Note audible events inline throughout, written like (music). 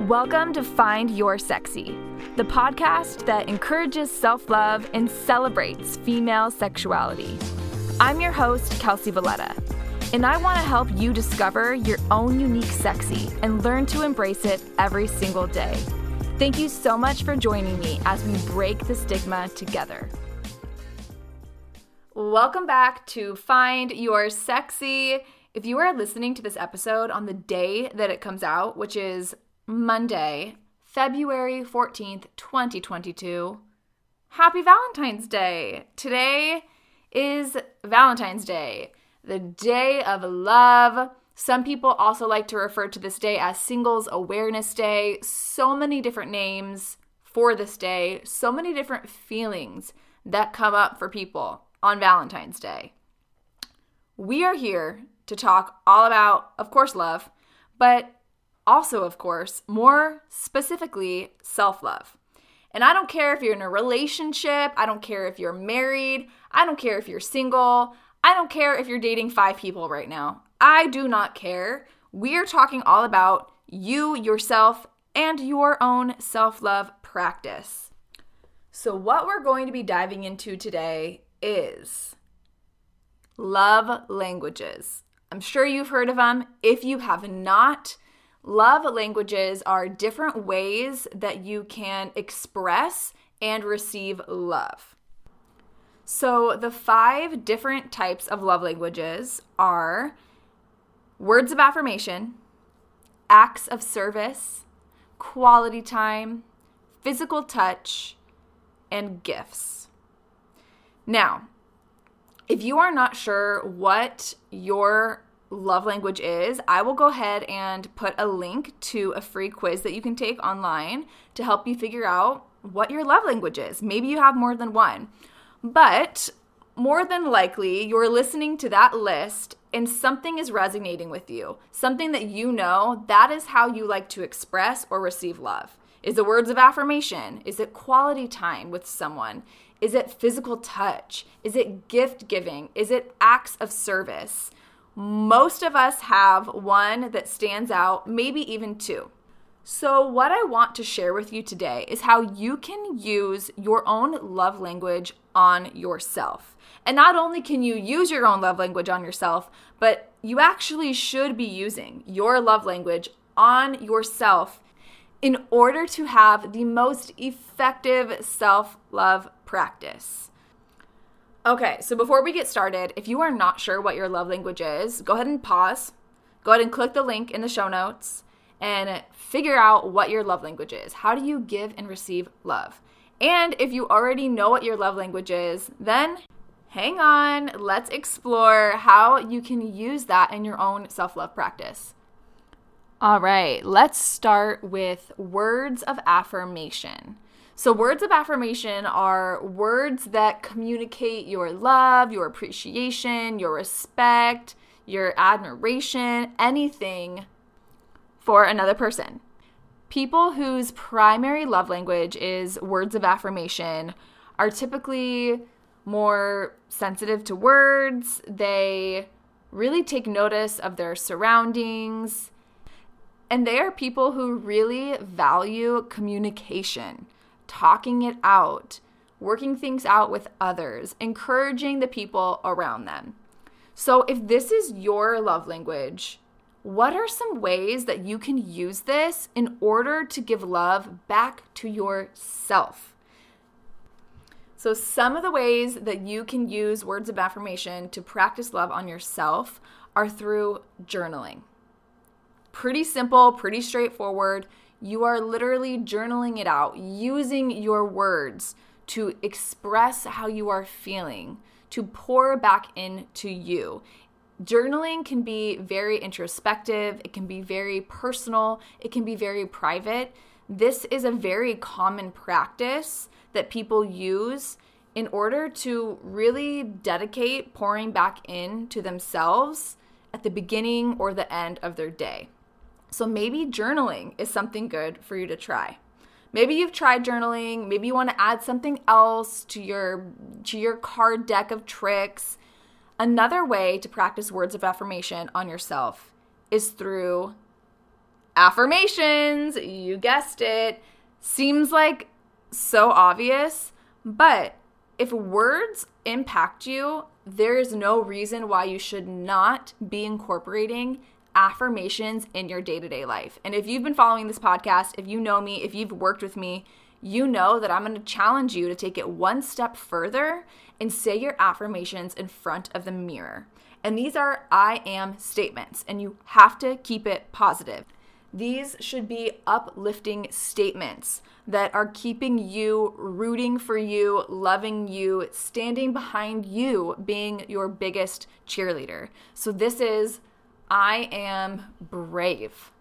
Welcome to Find Your Sexy, the podcast that encourages self love and celebrates female sexuality. I'm your host, Kelsey Valletta, and I want to help you discover your own unique sexy and learn to embrace it every single day. Thank you so much for joining me as we break the stigma together. Welcome back to Find Your Sexy. If you are listening to this episode on the day that it comes out, which is Monday, February 14th, 2022, happy Valentine's Day. Today is Valentine's Day, the day of love. Some people also like to refer to this day as Singles Awareness Day. So many different names for this day, so many different feelings that come up for people on Valentine's Day. We are here to talk all about, of course, love, but also, of course, more specifically, self love. And I don't care if you're in a relationship, I don't care if you're married, I don't care if you're single, I don't care if you're dating five people right now. I do not care. We are talking all about you, yourself, and your own self love practice. So, what we're going to be diving into today is love languages. I'm sure you've heard of them. If you have not, love languages are different ways that you can express and receive love. So, the five different types of love languages are words of affirmation, acts of service, quality time, physical touch, and gifts. Now, if you are not sure what your love language is, I will go ahead and put a link to a free quiz that you can take online to help you figure out what your love language is. Maybe you have more than one. But more than likely, you're listening to that list and something is resonating with you. Something that you know that is how you like to express or receive love. Is it words of affirmation? Is it quality time with someone? Is it physical touch? Is it gift giving? Is it acts of service? Most of us have one that stands out, maybe even two. So, what I want to share with you today is how you can use your own love language on yourself. And not only can you use your own love language on yourself, but you actually should be using your love language on yourself in order to have the most effective self love practice. Okay, so before we get started, if you are not sure what your love language is, go ahead and pause. Go ahead and click the link in the show notes and figure out what your love language is. How do you give and receive love? And if you already know what your love language is, then hang on, let's explore how you can use that in your own self love practice. All right, let's start with words of affirmation. So, words of affirmation are words that communicate your love, your appreciation, your respect, your admiration, anything for another person. People whose primary love language is words of affirmation are typically more sensitive to words. They really take notice of their surroundings. And they are people who really value communication talking it out, working things out with others, encouraging the people around them. So, if this is your love language, what are some ways that you can use this in order to give love back to yourself? So, some of the ways that you can use words of affirmation to practice love on yourself are through journaling. Pretty simple, pretty straightforward. You are literally journaling it out, using your words to express how you are feeling, to pour back into you. Journaling can be very introspective, it can be very personal, it can be very private. This is a very common practice that people use in order to really dedicate pouring back into themselves at the beginning or the end of their day. So maybe journaling is something good for you to try. Maybe you've tried journaling, maybe you want to add something else to your to your card deck of tricks. Another way to practice words of affirmation on yourself is through affirmations, you guessed it, seems like so obvious, but if words impact you, there is no reason why you should not be incorporating affirmations in your day to day life. And if you've been following this podcast, if you know me, if you've worked with me, you know that I'm going to challenge you to take it one step further and say your affirmations in front of the mirror. And these are I am statements, and you have to keep it positive. These should be uplifting statements that are keeping you rooting for you, loving you, standing behind you, being your biggest cheerleader. So, this is I am brave.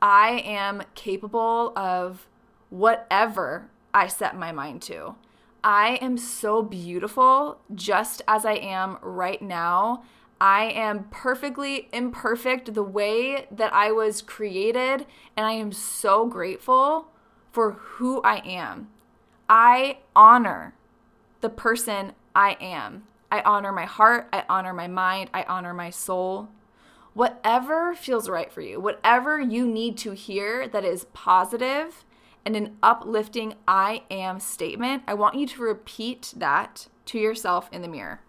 I am capable of whatever I set my mind to. I am so beautiful just as I am right now. I am perfectly imperfect the way that I was created, and I am so grateful for who I am. I honor the person I am. I honor my heart, I honor my mind, I honor my soul. Whatever feels right for you, whatever you need to hear that is positive and an uplifting I am statement, I want you to repeat that to yourself in the mirror.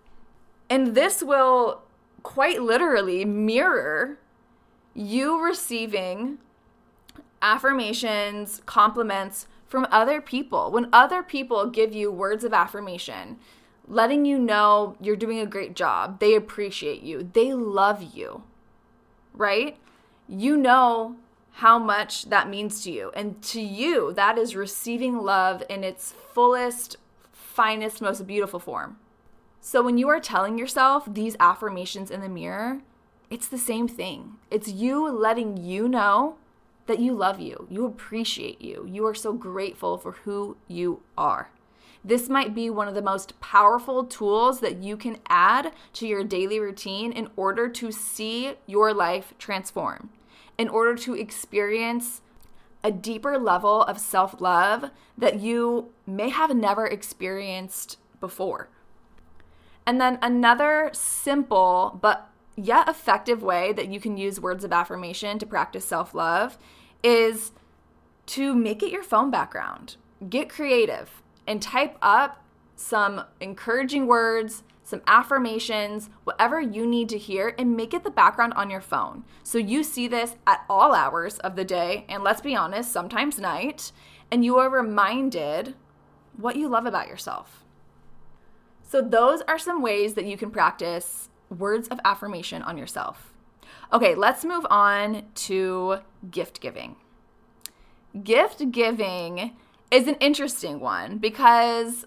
And this will quite literally mirror you receiving affirmations, compliments from other people. When other people give you words of affirmation, letting you know you're doing a great job, they appreciate you, they love you, right? You know how much that means to you. And to you, that is receiving love in its fullest, finest, most beautiful form. So when you are telling yourself these affirmations in the mirror, it's the same thing. It's you letting you know that you love you, you appreciate you, you are so grateful for who you are. This might be one of the most powerful tools that you can add to your daily routine in order to see your life transform in order to experience a deeper level of self love that you may have never experienced before. And then another simple but yet effective way that you can use words of affirmation to practice self love is to make it your phone background. Get creative and type up some encouraging words, some affirmations, whatever you need to hear, and make it the background on your phone. So you see this at all hours of the day, and let's be honest, sometimes night, and you are reminded what you love about yourself. So, those are some ways that you can practice words of affirmation on yourself. Okay, let's move on to gift giving. Gift giving is an interesting one because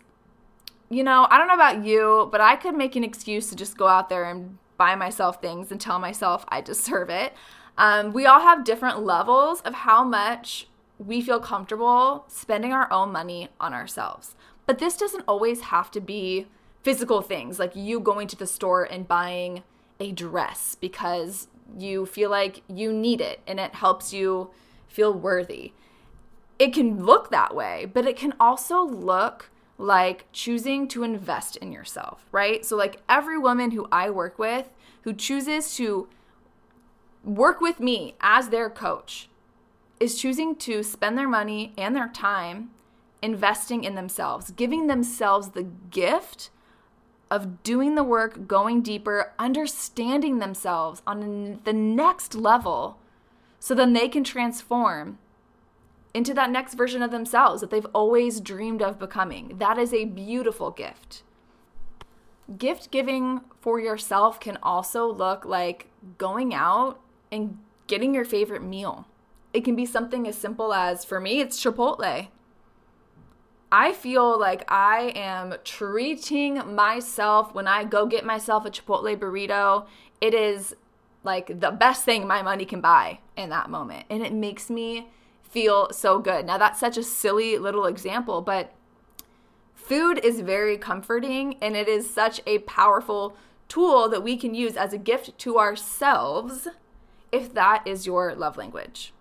you know, I don't know about you, but I could make an excuse to just go out there and buy myself things and tell myself I deserve it. Um, we all have different levels of how much we feel comfortable spending our own money on ourselves. But this doesn't always have to be physical things like you going to the store and buying a dress because you feel like you need it and it helps you feel worthy. It can look that way, but it can also look like choosing to invest in yourself, right? So, like every woman who I work with who chooses to work with me as their coach is choosing to spend their money and their time investing in themselves, giving themselves the gift of doing the work, going deeper, understanding themselves on the next level so then they can transform into that next version of themselves that they've always dreamed of becoming. That is a beautiful gift. Gift giving for yourself can also look like going out and getting your favorite meal. It can be something as simple as, for me, it's Chipotle. I feel like I am treating myself when I go get myself a Chipotle burrito. It is like the best thing my money can buy in that moment. And it makes me feel so good. Now, that's such a silly little example, but food is very comforting and it is such a powerful tool that we can use as a gift to ourselves if that is your love language.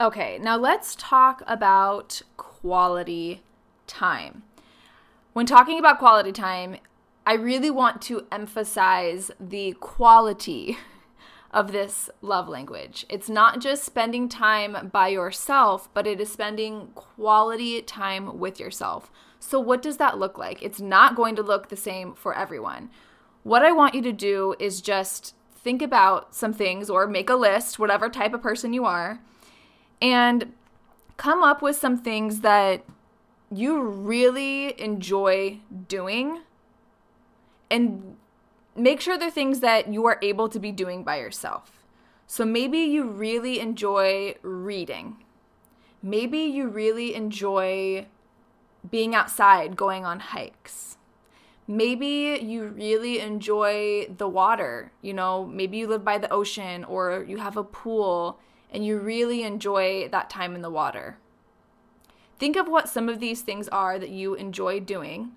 Okay, now let's talk about quality time. When talking about quality time, I really want to emphasize the quality (laughs) of this love language. It's not just spending time by yourself, but it is spending quality time with yourself. So, what does that look like? It's not going to look the same for everyone. What I want you to do is just think about some things or make a list, whatever type of person you are, and come up with some things that you really enjoy doing and make sure they're things that you are able to be doing by yourself. So maybe you really enjoy reading. Maybe you really enjoy being outside, going on hikes. Maybe you really enjoy the water. You know, maybe you live by the ocean or you have a pool and you really enjoy that time in the water. Think of what some of these things are that you enjoy doing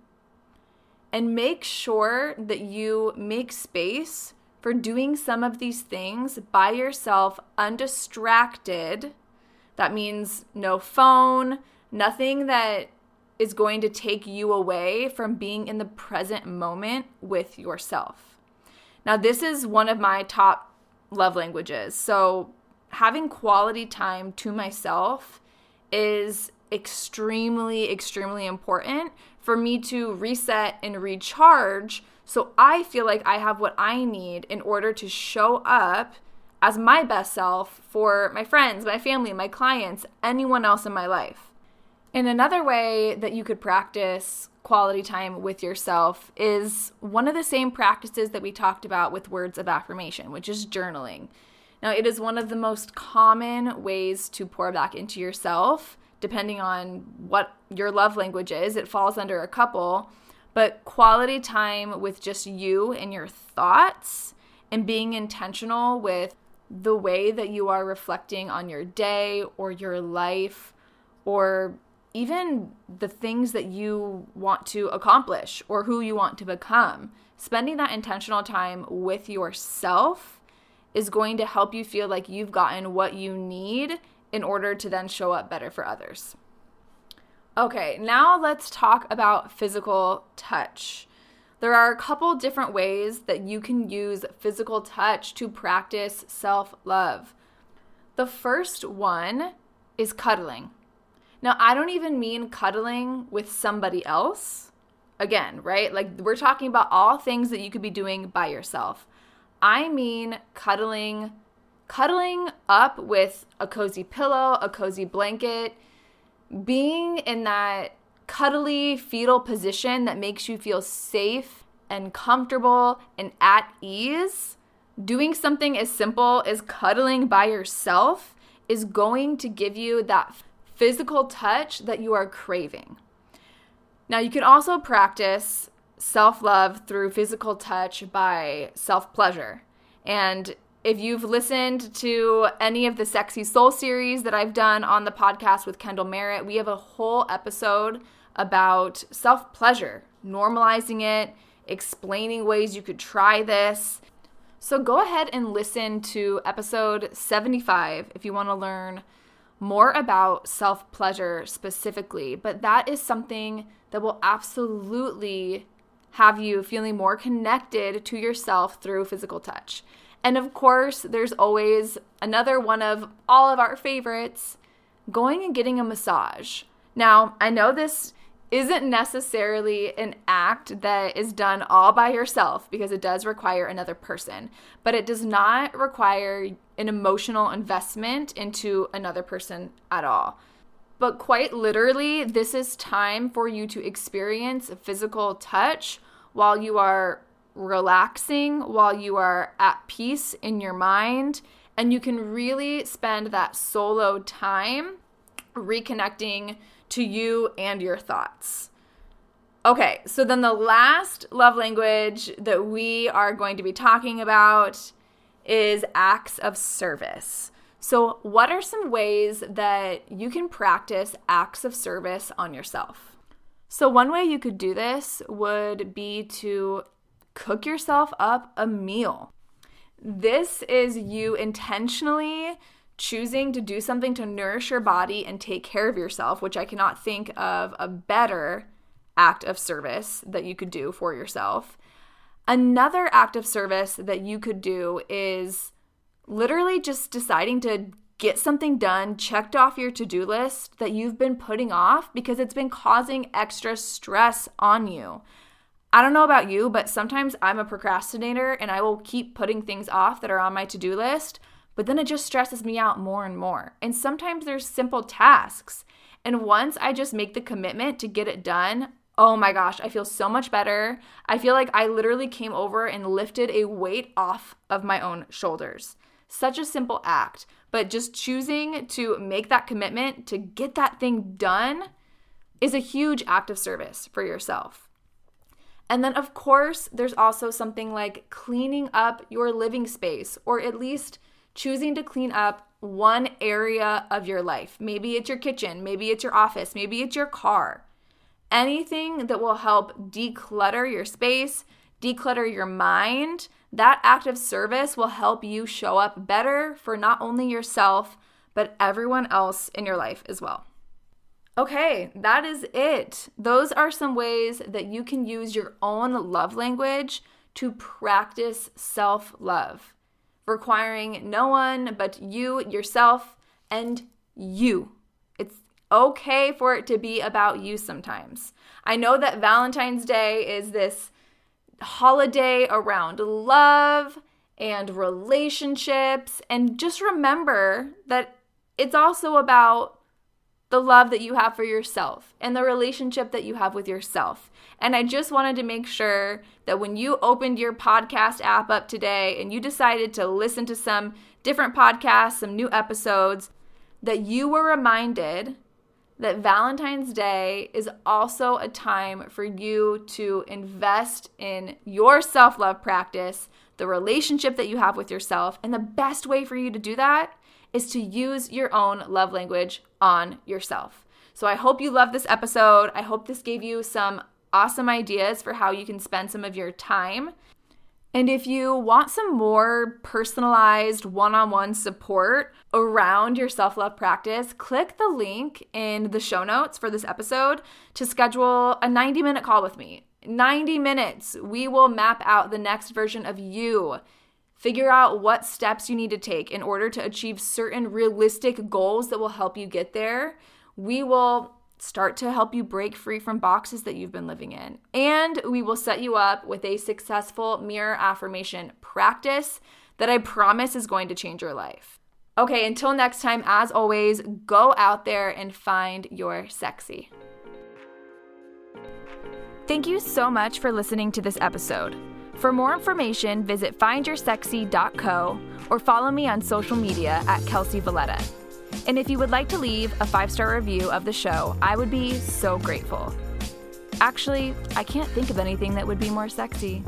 and make sure that you make space for doing some of these things by yourself, undistracted. That means no phone, nothing that is going to take you away from being in the present moment with yourself. Now, this is one of my top love languages. So, having quality time to myself is extremely, extremely important for me to reset and recharge so I feel like I have what I need in order to show up as my best self for my friends, my family, my clients, anyone else in my life. And another way that you could practice quality time with yourself is one of the same practices that we talked about with words of affirmation, which is journaling. Now, it is one of the most common ways to pour back into yourself, depending on what your love language is. It falls under a couple, but quality time with just you and your thoughts and being intentional with the way that you are reflecting on your day or your life or even the things that you want to accomplish or who you want to become. Spending that intentional time with yourself is going to help you feel like you've gotten what you need in order to then show up better for others. Okay, now let's talk about physical touch. There are a couple different ways that you can use physical touch to practice self love. The first one is cuddling. Now, I don't even mean cuddling with somebody else. Again, right? Like we're talking about all things that you could be doing by yourself. I mean cuddling cuddling up with a cozy pillow, a cozy blanket, being in that cuddly fetal position that makes you feel safe and comfortable and at ease. Doing something as simple as cuddling by yourself is going to give you that physical touch that you are craving. Now, you can also practice self love through physical touch by self pleasure. And if you've listened to any of the Sexy Soul series that I've done on the podcast with Kendall Merritt, we have a whole episode about self pleasure, normalizing it, explaining ways you could try this. So go ahead and listen to episode 75 if you want to learn more about self pleasure specifically, but that is something that will absolutely have you feeling more connected to yourself through physical touch. And of course, there's always another one of all of our favorites going and getting a massage. Now, I know this isn't necessarily an act that is done all by yourself because it does require another person, but it does not require an emotional investment into another person at all. But quite literally, this is time for you to experience a physical touch while you are relaxing, while you are at peace in your mind, and you can really spend that solo time reconnecting to you and your thoughts. Okay, so then the last love language that we are going to be talking about is acts of service. So, what are some ways that you can practice acts of service on yourself? So, one way you could do this would be to cook yourself up a meal. This is you intentionally choosing to do something to nourish your body and take care of yourself, which I cannot think of a better act of service that you could do for yourself. Another act of service that you could do is literally just deciding to get something done, checked off your to do list that you've been putting off because it's been causing extra stress on you. I don't know about you, but sometimes I'm a procrastinator and I will keep putting things off that are on my to do list, but then it just stresses me out more and more. And sometimes there's simple tasks. And once I just make the commitment to get it done, oh my gosh, I feel so much better. I feel like I literally came over and lifted a weight off of my own shoulders. Such a simple act, but just choosing to make that commitment to get that thing done is a huge act of service for yourself. And then, of course, there's also something like cleaning up your living space, or at least choosing to clean up one area of your life. Maybe it's your kitchen, maybe it's your office, maybe it's your car. Anything that will help declutter your space, declutter your mind, that act of service will help you show up better for not only yourself, but everyone else in your life as well. Okay, that is it. Those are some ways that you can use your own love language to practice self love, requiring no one but you, yourself, and you. It's okay for it to be about you sometimes. I know that Valentine's Day is this holiday around love and relationships, and just remember that it's also about the love that you have for yourself and the relationship that you have with yourself. And I just wanted to make sure that when you opened your podcast app up today and you decided to listen to some different podcasts, some new episodes, that you were reminded that Valentine's Day is also a time for you to invest in your self love practice, the relationship that you have with yourself. And the best way for you to do that is to use your own love language on yourself. So I hope you love this episode. I hope this gave you some awesome ideas for how you can spend some of your time. And if you want some more personalized one on one support around your self love practice, click the link in the show notes for this episode to schedule a 90 minute call with me. 90 minutes. We will map out the next version of you Figure out what steps you need to take in order to achieve certain realistic goals that will help you get there. We will start to help you break free from boxes that you've been living in. And we will set you up with a successful mirror affirmation practice that I promise is going to change your life. Okay, until next time, as always, go out there and find your sexy. Thank you so much for listening to this episode. For more information, visit findyoursexy.co or follow me on social media at Kelsey Valletta. And if you would like to leave a five star review of the show, I would be so grateful. Actually, I can't think of anything that would be more sexy.